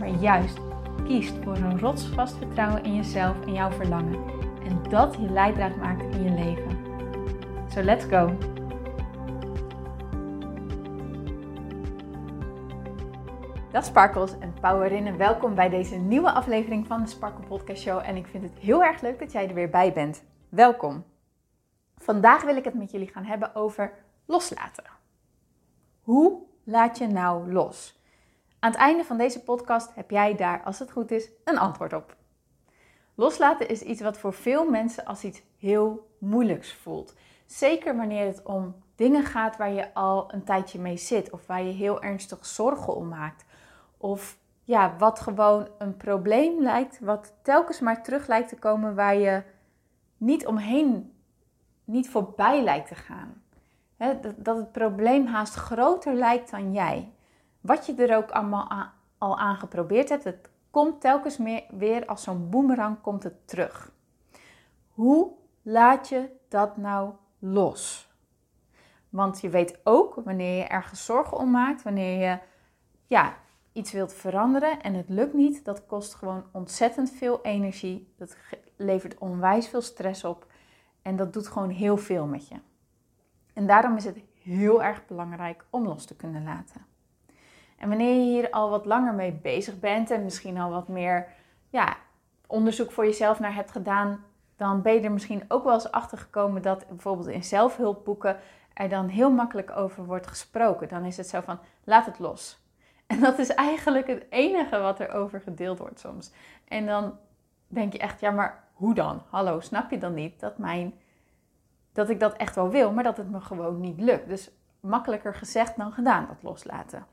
maar juist kiest voor een rotsvast vertrouwen in jezelf en jouw verlangen. En dat je leidraad maakt in je leven. So let's go! Dag Sparkles en Powerin en welkom bij deze nieuwe aflevering van de Sparkle Podcast Show. En ik vind het heel erg leuk dat jij er weer bij bent. Welkom! Vandaag wil ik het met jullie gaan hebben over loslaten. Hoe laat je nou los? Aan het einde van deze podcast heb jij daar, als het goed is, een antwoord op. Loslaten is iets wat voor veel mensen als iets heel moeilijks voelt. Zeker wanneer het om dingen gaat waar je al een tijdje mee zit of waar je heel ernstig zorgen om maakt. Of ja, wat gewoon een probleem lijkt, wat telkens maar terug lijkt te komen waar je niet omheen, niet voorbij lijkt te gaan. dat het probleem haast groter lijkt dan jij wat je er ook allemaal al aan geprobeerd hebt, het komt telkens meer, weer als zo'n boemerang komt het terug. Hoe laat je dat nou los? Want je weet ook wanneer je ergens zorgen om maakt, wanneer je ja, iets wilt veranderen en het lukt niet, dat kost gewoon ontzettend veel energie. Dat levert onwijs veel stress op en dat doet gewoon heel veel met je. En daarom is het heel erg belangrijk om los te kunnen laten. En wanneer je hier al wat langer mee bezig bent en misschien al wat meer ja, onderzoek voor jezelf naar hebt gedaan, dan ben je er misschien ook wel eens achter gekomen dat bijvoorbeeld in zelfhulpboeken er dan heel makkelijk over wordt gesproken. Dan is het zo van laat het los. En dat is eigenlijk het enige wat er over gedeeld wordt soms. En dan denk je echt, ja, maar hoe dan? Hallo, snap je dan niet dat, mijn, dat ik dat echt wel wil, maar dat het me gewoon niet lukt? Dus makkelijker gezegd dan gedaan, dat loslaten.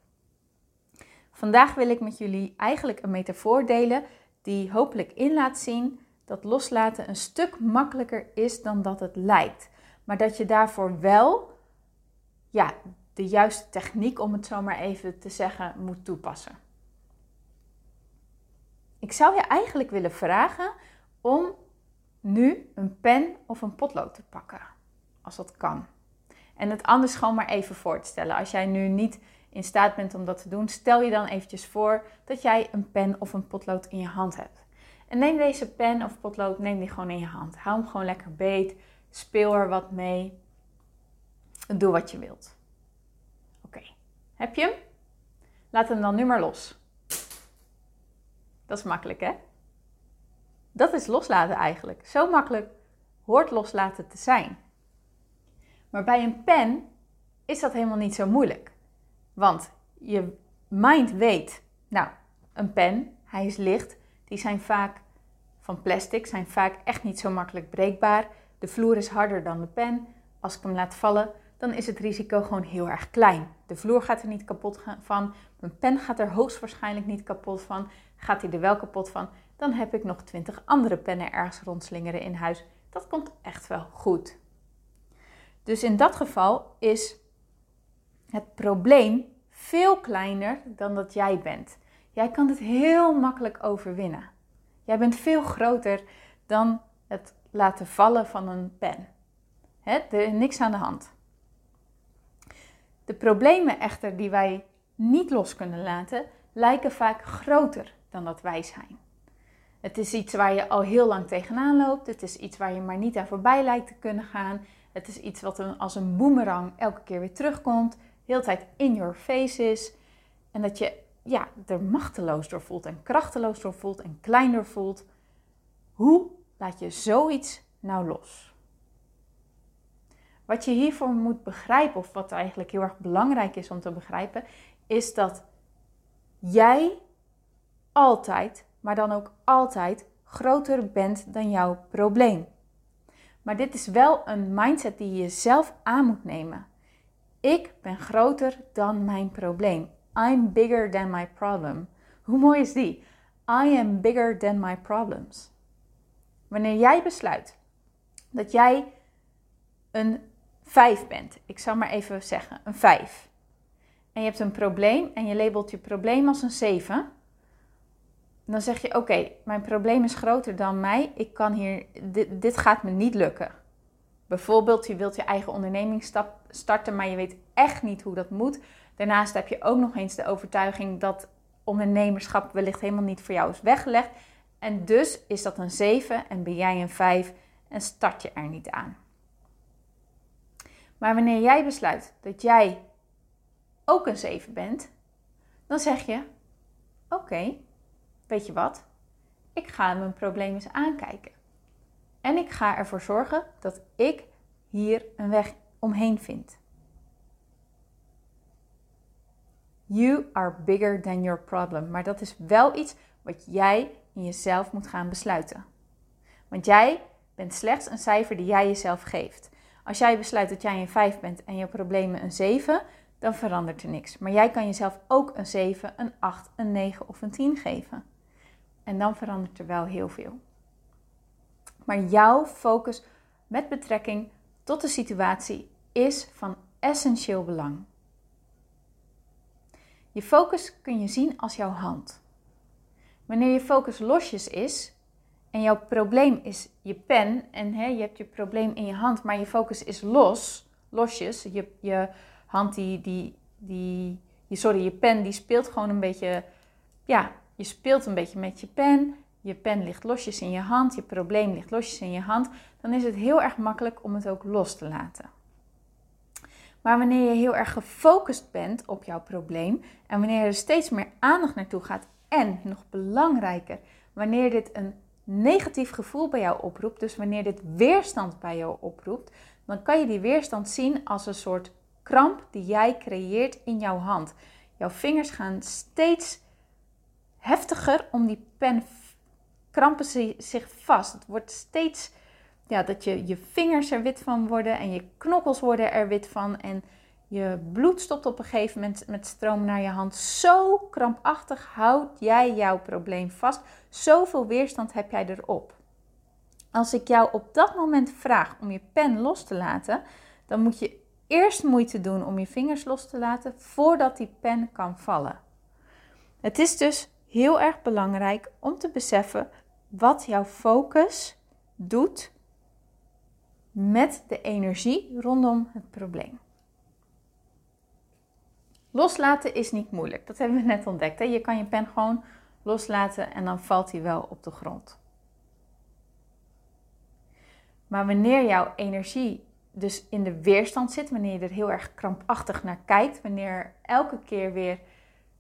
Vandaag wil ik met jullie eigenlijk een metafoor delen die hopelijk in laat zien dat loslaten een stuk makkelijker is dan dat het lijkt. Maar dat je daarvoor wel ja, de juiste techniek, om het zo maar even te zeggen, moet toepassen. Ik zou je eigenlijk willen vragen om nu een pen of een potlood te pakken, als dat kan. En het anders gewoon maar even voor te stellen. Als jij nu niet in staat bent om dat te doen, stel je dan eventjes voor dat jij een pen of een potlood in je hand hebt. En neem deze pen of potlood, neem die gewoon in je hand. Hou hem gewoon lekker beet, speel er wat mee. Doe wat je wilt. Oké, heb je hem? Laat hem dan nu maar los. Dat is makkelijk, hè? Dat is loslaten eigenlijk. Zo makkelijk hoort loslaten te zijn. Maar bij een pen is dat helemaal niet zo moeilijk. Want je mind weet, nou, een pen, hij is licht, die zijn vaak van plastic, zijn vaak echt niet zo makkelijk breekbaar. De vloer is harder dan de pen. Als ik hem laat vallen, dan is het risico gewoon heel erg klein. De vloer gaat er niet kapot van, mijn pen gaat er hoogstwaarschijnlijk niet kapot van. Gaat hij er wel kapot van, dan heb ik nog twintig andere pennen ergens rondslingeren in huis. Dat komt echt wel goed. Dus in dat geval is het probleem veel kleiner dan dat jij bent. Jij kan het heel makkelijk overwinnen. Jij bent veel groter dan het laten vallen van een pen. He, er is niks aan de hand. De problemen echter die wij niet los kunnen laten, lijken vaak groter dan dat wij zijn. Het is iets waar je al heel lang tegenaan loopt. Het is iets waar je maar niet aan voorbij lijkt te kunnen gaan. Het is iets wat als een boemerang elke keer weer terugkomt heel tijd in your face is. En dat je ja, er machteloos door voelt en krachteloos door voelt en klein door voelt. Hoe laat je zoiets nou los? Wat je hiervoor moet begrijpen, of wat eigenlijk heel erg belangrijk is om te begrijpen, is dat jij altijd, maar dan ook altijd, groter bent dan jouw probleem. Maar dit is wel een mindset die je zelf aan moet nemen. Ik ben groter dan mijn probleem. I'm bigger than my problem. Hoe mooi is die? I am bigger than my problems. Wanneer jij besluit dat jij een 5 bent, ik zal maar even zeggen, een 5. En je hebt een probleem en je labelt je probleem als een 7. Dan zeg je: Oké, mijn probleem is groter dan mij. Ik kan hier, dit, dit gaat me niet lukken. Bijvoorbeeld, je wilt je eigen onderneming starten, maar je weet echt niet hoe dat moet. Daarnaast heb je ook nog eens de overtuiging dat ondernemerschap wellicht helemaal niet voor jou is weggelegd. En dus is dat een 7 en ben jij een 5 en start je er niet aan. Maar wanneer jij besluit dat jij ook een 7 bent, dan zeg je: Oké, weet je wat? Ik ga mijn probleem eens aankijken. En ik ga ervoor zorgen dat ik hier een weg omheen vind. You are bigger than your problem. Maar dat is wel iets wat jij in jezelf moet gaan besluiten. Want jij bent slechts een cijfer die jij jezelf geeft. Als jij besluit dat jij een 5 bent en je problemen een 7, dan verandert er niks. Maar jij kan jezelf ook een 7, een 8, een 9 of een 10 geven. En dan verandert er wel heel veel. Maar jouw focus met betrekking tot de situatie is van essentieel belang. Je focus kun je zien als jouw hand. Wanneer je focus losjes is en jouw probleem is je pen en hè, je hebt je probleem in je hand, maar je focus is los, losjes, je, je hand die, die, die, sorry, je pen die speelt gewoon een beetje, ja, je speelt een beetje met je pen, je pen ligt losjes in je hand, je probleem ligt losjes in je hand, dan is het heel erg makkelijk om het ook los te laten. Maar wanneer je heel erg gefocust bent op jouw probleem en wanneer er steeds meer aandacht naartoe gaat en nog belangrijker, wanneer dit een negatief gevoel bij jou oproept, dus wanneer dit weerstand bij jou oproept, dan kan je die weerstand zien als een soort kramp die jij creëert in jouw hand. Jouw vingers gaan steeds heftiger om die pen krampen zich vast. Het wordt steeds ja, dat je, je vingers er wit van worden en je knokkels worden er wit van. En je bloed stopt op een gegeven moment met stroom naar je hand. Zo krampachtig houd jij jouw probleem vast. Zoveel weerstand heb jij erop. Als ik jou op dat moment vraag om je pen los te laten, dan moet je eerst moeite doen om je vingers los te laten voordat die pen kan vallen. Het is dus heel erg belangrijk om te beseffen wat jouw focus doet met de energie rondom het probleem. Loslaten is niet moeilijk. Dat hebben we net ontdekt. Hè? Je kan je pen gewoon loslaten en dan valt hij wel op de grond. Maar wanneer jouw energie dus in de weerstand zit, wanneer je er heel erg krampachtig naar kijkt, wanneer elke keer weer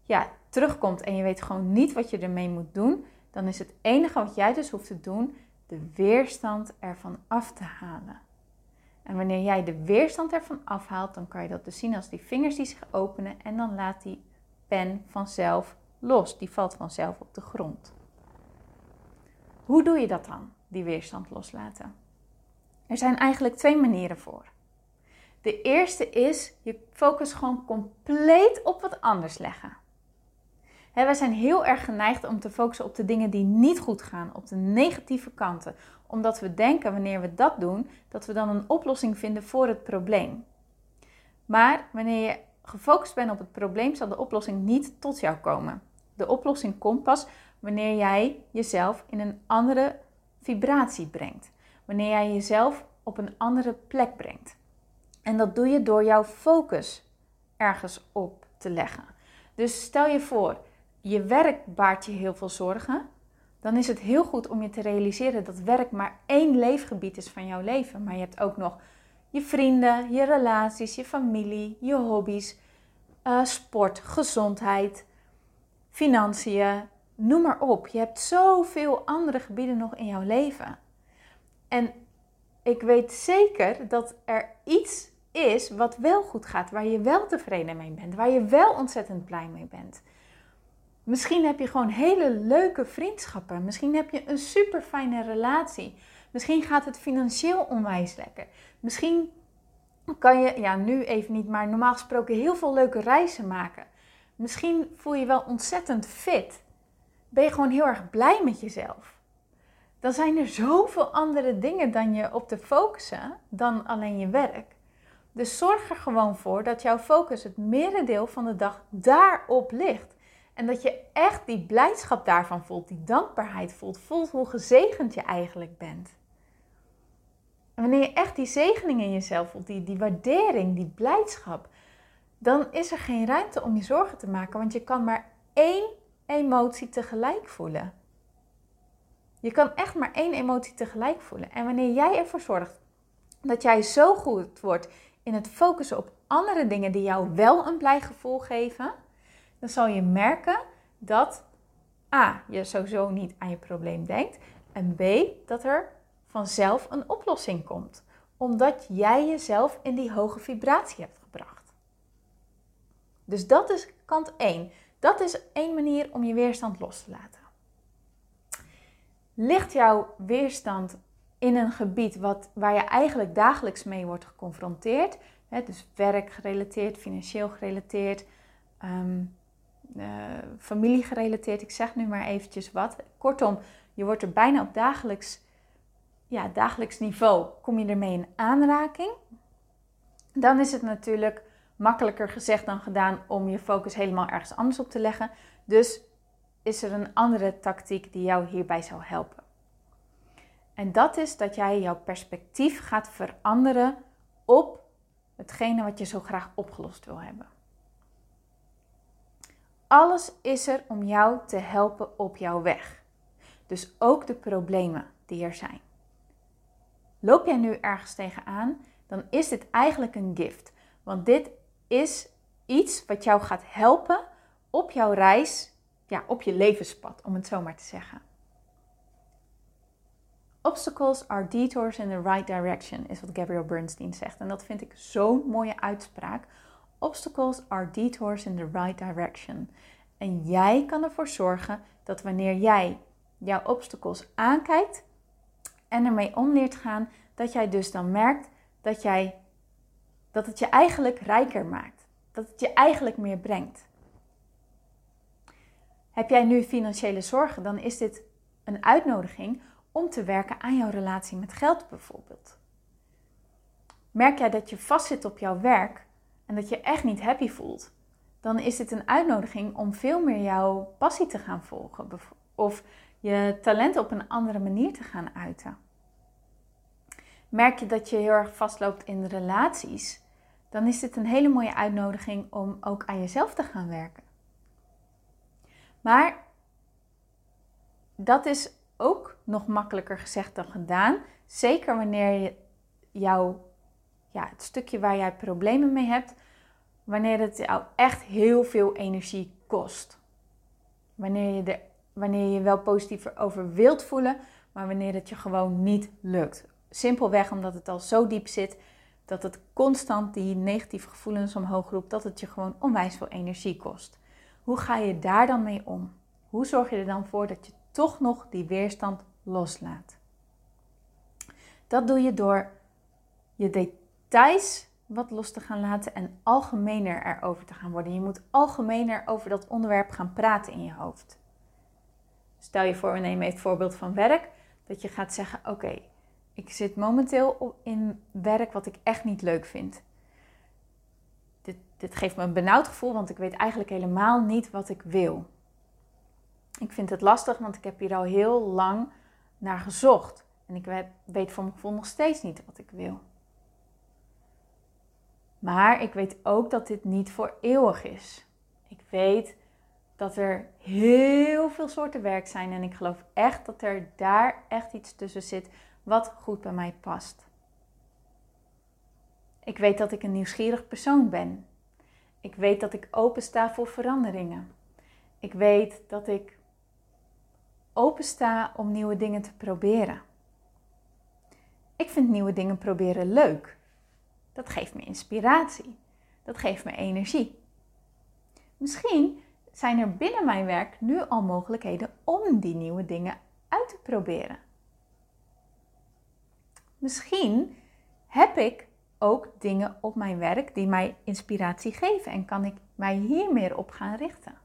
ja, terugkomt en je weet gewoon niet wat je ermee moet doen, dan is het enige wat jij dus hoeft te doen, de weerstand ervan af te halen. En wanneer jij de weerstand ervan afhaalt, dan kan je dat dus zien als die vingers die zich openen en dan laat die pen vanzelf los. Die valt vanzelf op de grond. Hoe doe je dat dan, die weerstand loslaten? Er zijn eigenlijk twee manieren voor. De eerste is je focus gewoon compleet op wat anders leggen. He, wij zijn heel erg geneigd om te focussen op de dingen die niet goed gaan, op de negatieve kanten, omdat we denken wanneer we dat doen, dat we dan een oplossing vinden voor het probleem. Maar wanneer je gefocust bent op het probleem, zal de oplossing niet tot jou komen. De oplossing komt pas wanneer jij jezelf in een andere vibratie brengt. Wanneer jij jezelf op een andere plek brengt. En dat doe je door jouw focus ergens op te leggen. Dus stel je voor, je werk baart je heel veel zorgen, dan is het heel goed om je te realiseren dat werk maar één leefgebied is van jouw leven. Maar je hebt ook nog je vrienden, je relaties, je familie, je hobby's, uh, sport, gezondheid, financiën, noem maar op. Je hebt zoveel andere gebieden nog in jouw leven. En ik weet zeker dat er iets is wat wel goed gaat, waar je wel tevreden mee bent, waar je wel ontzettend blij mee bent. Misschien heb je gewoon hele leuke vriendschappen. Misschien heb je een super fijne relatie. Misschien gaat het financieel onwijs lekker. Misschien kan je, ja nu even niet, maar normaal gesproken heel veel leuke reizen maken. Misschien voel je wel ontzettend fit. ben je gewoon heel erg blij met jezelf. Dan zijn er zoveel andere dingen dan je op te focussen dan alleen je werk. Dus zorg er gewoon voor dat jouw focus het merendeel van de dag daarop ligt. En dat je echt die blijdschap daarvan voelt, die dankbaarheid voelt, voelt hoe gezegend je eigenlijk bent. En wanneer je echt die zegening in jezelf voelt, die, die waardering, die blijdschap, dan is er geen ruimte om je zorgen te maken, want je kan maar één emotie tegelijk voelen. Je kan echt maar één emotie tegelijk voelen. En wanneer jij ervoor zorgt dat jij zo goed wordt in het focussen op andere dingen die jou wel een blij gevoel geven, dan zal je merken dat A, je sowieso niet aan je probleem denkt. En B, dat er vanzelf een oplossing komt. Omdat jij jezelf in die hoge vibratie hebt gebracht. Dus dat is kant 1. Dat is één manier om je weerstand los te laten. Ligt jouw weerstand in een gebied wat, waar je eigenlijk dagelijks mee wordt geconfronteerd, hè, dus werkgerelateerd, financieel gerelateerd, um, familie gerelateerd, ik zeg nu maar eventjes wat. Kortom, je wordt er bijna op dagelijks, ja, dagelijks niveau, kom je ermee in aanraking. Dan is het natuurlijk makkelijker gezegd dan gedaan om je focus helemaal ergens anders op te leggen. Dus is er een andere tactiek die jou hierbij zou helpen. En dat is dat jij jouw perspectief gaat veranderen op hetgene wat je zo graag opgelost wil hebben. Alles is er om jou te helpen op jouw weg. Dus ook de problemen die er zijn. Loop jij nu ergens tegenaan, dan is dit eigenlijk een gift. Want dit is iets wat jou gaat helpen op jouw reis, ja, op je levenspad, om het zo maar te zeggen. Obstacles are detours in the right direction, is wat Gabriel Bernstein zegt. En dat vind ik zo'n mooie uitspraak. Obstacles are detours in the right direction. En jij kan ervoor zorgen dat wanneer jij jouw obstacles aankijkt en ermee om leert gaan, dat jij dus dan merkt dat, jij, dat het je eigenlijk rijker maakt. Dat het je eigenlijk meer brengt. Heb jij nu financiële zorgen, dan is dit een uitnodiging om te werken aan jouw relatie met geld bijvoorbeeld. Merk jij dat je vastzit op jouw werk en dat je echt niet happy voelt, dan is dit een uitnodiging om veel meer jouw passie te gaan volgen of je talent op een andere manier te gaan uiten. Merk je dat je heel erg vastloopt in relaties, dan is dit een hele mooie uitnodiging om ook aan jezelf te gaan werken. Maar dat is ook nog makkelijker gezegd dan gedaan. Zeker wanneer je jouw, ja, het stukje waar jij problemen mee hebt, wanneer het jou echt heel veel energie kost. Wanneer je, er, wanneer je wel positief over wilt voelen, maar wanneer het je gewoon niet lukt. Simpelweg omdat het al zo diep zit dat het constant die negatieve gevoelens omhoog roept, dat het je gewoon onwijs veel energie kost. Hoe ga je daar dan mee om? Hoe zorg je er dan voor dat je toch nog die weerstand loslaat? Dat doe je door je details wat los te gaan laten en algemener erover te gaan worden. Je moet algemener over dat onderwerp gaan praten in je hoofd. Stel je voor, we nemen het voorbeeld van werk, dat je gaat zeggen: Oké, ik zit momenteel in werk wat ik echt niet leuk vind. Dit, dit geeft me een benauwd gevoel, want ik weet eigenlijk helemaal niet wat ik wil. Ik vind het lastig, want ik heb hier al heel lang naar gezocht. En ik weet voor mijn gevoel nog steeds niet wat ik wil. Maar ik weet ook dat dit niet voor eeuwig is. Ik weet dat er heel veel soorten werk zijn en ik geloof echt dat er daar echt iets tussen zit wat goed bij mij past. Ik weet dat ik een nieuwsgierig persoon ben. Ik weet dat ik open sta voor veranderingen. Ik weet dat ik open sta om nieuwe dingen te proberen. Ik vind nieuwe dingen proberen leuk. Dat geeft me inspiratie. Dat geeft me energie. Misschien zijn er binnen mijn werk nu al mogelijkheden om die nieuwe dingen uit te proberen. Misschien heb ik ook dingen op mijn werk die mij inspiratie geven en kan ik mij hier meer op gaan richten.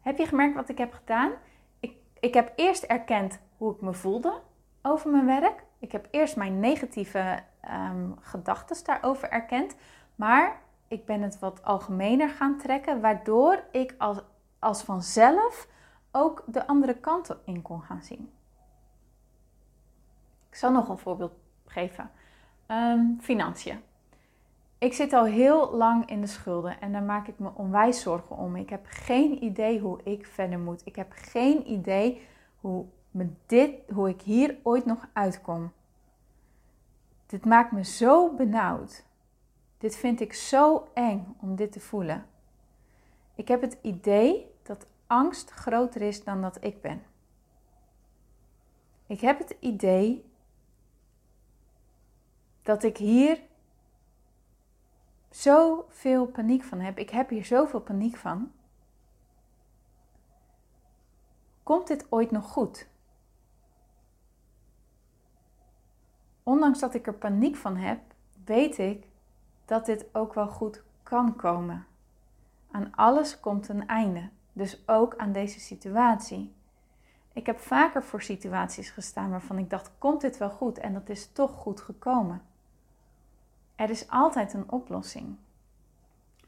Heb je gemerkt wat ik heb gedaan? Ik, ik heb eerst erkend hoe ik me voelde over mijn werk. Ik heb eerst mijn negatieve um, gedachten daarover erkend. Maar ik ben het wat algemener gaan trekken, waardoor ik als, als vanzelf ook de andere kant in kon gaan zien. Ik zal nog een voorbeeld geven. Um, financiën. Ik zit al heel lang in de schulden en daar maak ik me onwijs zorgen om. Ik heb geen idee hoe ik verder moet. Ik heb geen idee hoe, me dit, hoe ik hier ooit nog uitkom. Dit maakt me zo benauwd. Dit vind ik zo eng om dit te voelen. Ik heb het idee dat angst groter is dan dat ik ben. Ik heb het idee dat ik hier zoveel paniek van heb. Ik heb hier zoveel paniek van. Komt dit ooit nog goed? Ondanks dat ik er paniek van heb, weet ik dat dit ook wel goed kan komen. Aan alles komt een einde, dus ook aan deze situatie. Ik heb vaker voor situaties gestaan waarvan ik dacht: komt dit wel goed? En dat is toch goed gekomen. Er is altijd een oplossing.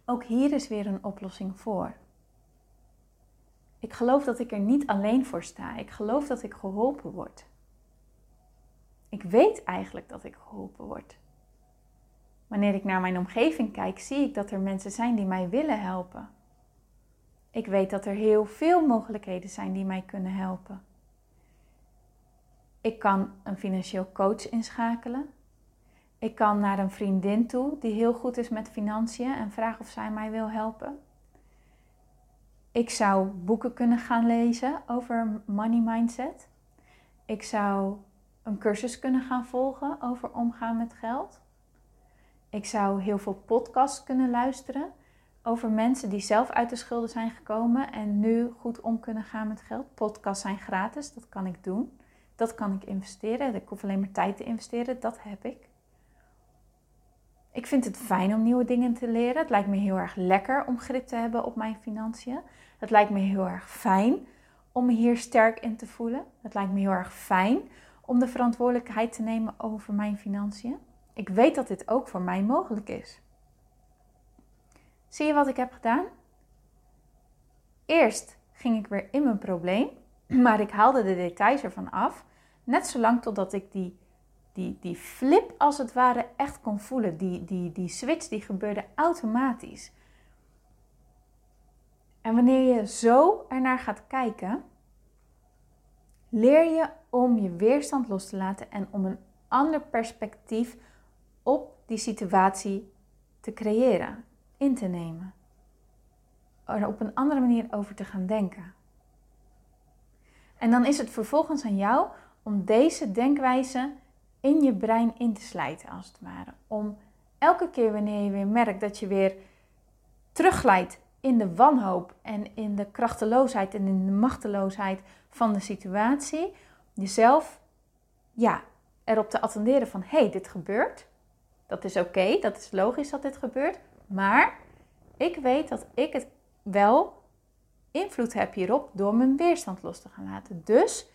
Ook hier is weer een oplossing voor. Ik geloof dat ik er niet alleen voor sta. Ik geloof dat ik geholpen word. Ik weet eigenlijk dat ik geholpen word. Wanneer ik naar mijn omgeving kijk, zie ik dat er mensen zijn die mij willen helpen. Ik weet dat er heel veel mogelijkheden zijn die mij kunnen helpen. Ik kan een financieel coach inschakelen. Ik kan naar een vriendin toe die heel goed is met financiën en vragen of zij mij wil helpen. Ik zou boeken kunnen gaan lezen over money mindset. Ik zou een cursus kunnen gaan volgen over omgaan met geld. Ik zou heel veel podcasts kunnen luisteren over mensen die zelf uit de schulden zijn gekomen en nu goed om kunnen gaan met geld. Podcasts zijn gratis, dat kan ik doen. Dat kan ik investeren. Ik hoef alleen maar tijd te investeren, dat heb ik. Ik vind het fijn om nieuwe dingen te leren. Het lijkt me heel erg lekker om grip te hebben op mijn financiën. Het lijkt me heel erg fijn om me hier sterk in te voelen. Het lijkt me heel erg fijn om de verantwoordelijkheid te nemen over mijn financiën. Ik weet dat dit ook voor mij mogelijk is. Zie je wat ik heb gedaan? Eerst ging ik weer in mijn probleem, maar ik haalde de details ervan af. Net zolang totdat ik die die, die flip als het ware echt kon voelen. Die, die, die switch die gebeurde automatisch. En wanneer je zo ernaar gaat kijken, leer je om je weerstand los te laten en om een ander perspectief op die situatie te creëren, in te nemen. Er op een andere manier over te gaan denken. En dan is het vervolgens aan jou om deze denkwijze in je brein in te slijten, als het ware. Om elke keer wanneer je weer merkt dat je weer terugglijdt in de wanhoop en in de krachteloosheid en in de machteloosheid van de situatie, jezelf ja, erop te attenderen van hé, hey, dit gebeurt. Dat is oké, dat is logisch dat dit gebeurt. Maar ik weet dat ik het wel invloed heb hierop door mijn weerstand los te gaan laten. Dus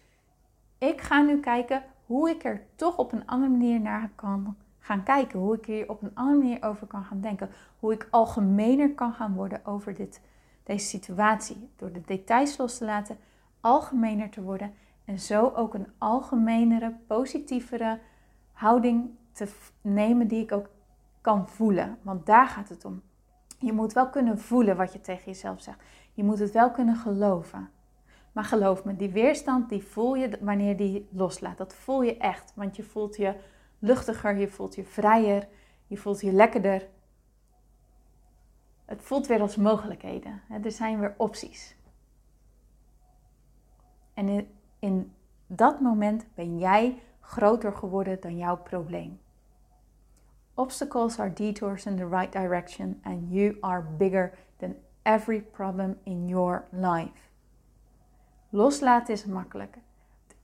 ik ga nu kijken hoe ik er toch op een andere manier naar kan gaan kijken. Hoe ik hier op een andere manier over kan gaan denken. Hoe ik algemener kan gaan worden over dit, deze situatie. Door de details los te laten, algemener te worden. En zo ook een algemenere, positievere houding te nemen die ik ook kan voelen. Want daar gaat het om. Je moet wel kunnen voelen wat je tegen jezelf zegt. Je moet het wel kunnen geloven. Maar geloof me, die weerstand die voel je wanneer die loslaat. Dat voel je echt, want je voelt je luchtiger, je voelt je vrijer, je voelt je lekkerder. Het voelt weer als mogelijkheden. Er zijn weer opties. En in, in dat moment ben jij groter geworden dan jouw probleem. Obstacles are detours in the right direction and you are bigger than every problem in your life. Loslaten is makkelijk.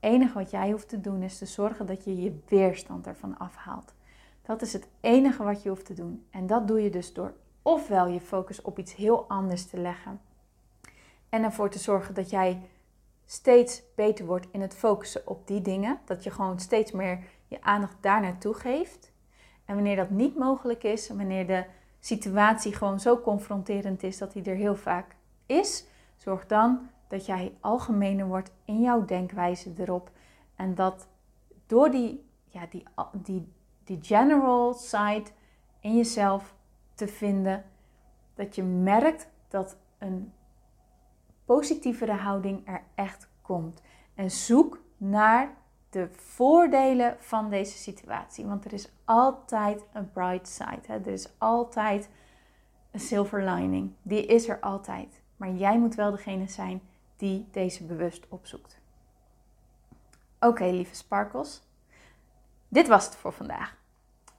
Enige wat jij hoeft te doen is te zorgen dat je je weerstand ervan afhaalt. Dat is het enige wat je hoeft te doen. En dat doe je dus door ofwel je focus op iets heel anders te leggen. En ervoor te zorgen dat jij steeds beter wordt in het focussen op die dingen. Dat je gewoon steeds meer je aandacht daar naartoe geeft. En wanneer dat niet mogelijk is, wanneer de situatie gewoon zo confronterend is dat die er heel vaak is, zorg dan dat jij algemener wordt in jouw denkwijze erop. En dat door die, ja, die, die, die general side in jezelf te vinden, dat je merkt dat een positievere houding er echt komt. En zoek naar de voordelen van deze situatie. Want er is altijd een bright side. Hè? Er is altijd een silver lining. Die is er altijd. Maar jij moet wel degene zijn die deze bewust opzoekt. Oké, lieve sparkles. Dit was het voor vandaag.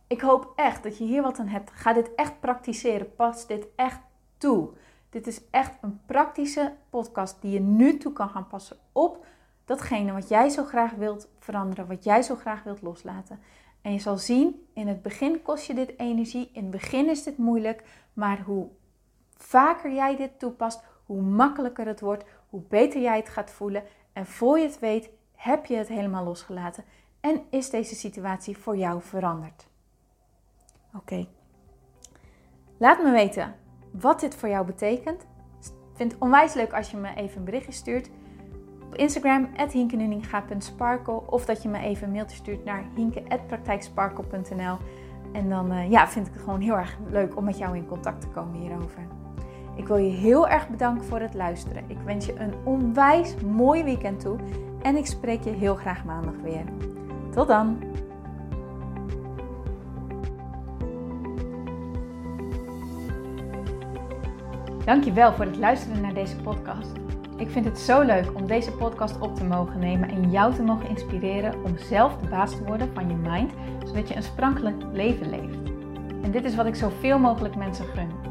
Ik hoop echt dat je hier wat aan hebt. Ga dit echt praktiseren. Pas dit echt toe. Dit is echt een praktische podcast die je nu toe kan gaan passen op datgene wat jij zo graag wilt veranderen, wat jij zo graag wilt loslaten. En je zal zien, in het begin kost je dit energie, in het begin is dit moeilijk, maar hoe vaker jij dit toepast, hoe makkelijker het wordt, hoe beter jij het gaat voelen. En voor je het weet, heb je het helemaal losgelaten en is deze situatie voor jou veranderd. Oké. Laat me weten wat dit voor jou betekent. Ik vind het onwijs leuk als je me even een berichtje stuurt. Op Instagram, hinkenuninga.sparkle. Of dat je me even een mailtje stuurt naar hinke.praktijksparkle.nl. En dan uh, ja, vind ik het gewoon heel erg leuk om met jou in contact te komen hierover. Ik wil je heel erg bedanken voor het luisteren. Ik wens je een onwijs mooi weekend toe. En ik spreek je heel graag maandag weer. Tot dan! Dankjewel voor het luisteren naar deze podcast. Ik vind het zo leuk om deze podcast op te mogen nemen en jou te mogen inspireren om zelf de baas te worden van je mind, zodat je een sprankelijk leven leeft. En dit is wat ik zoveel mogelijk mensen gun.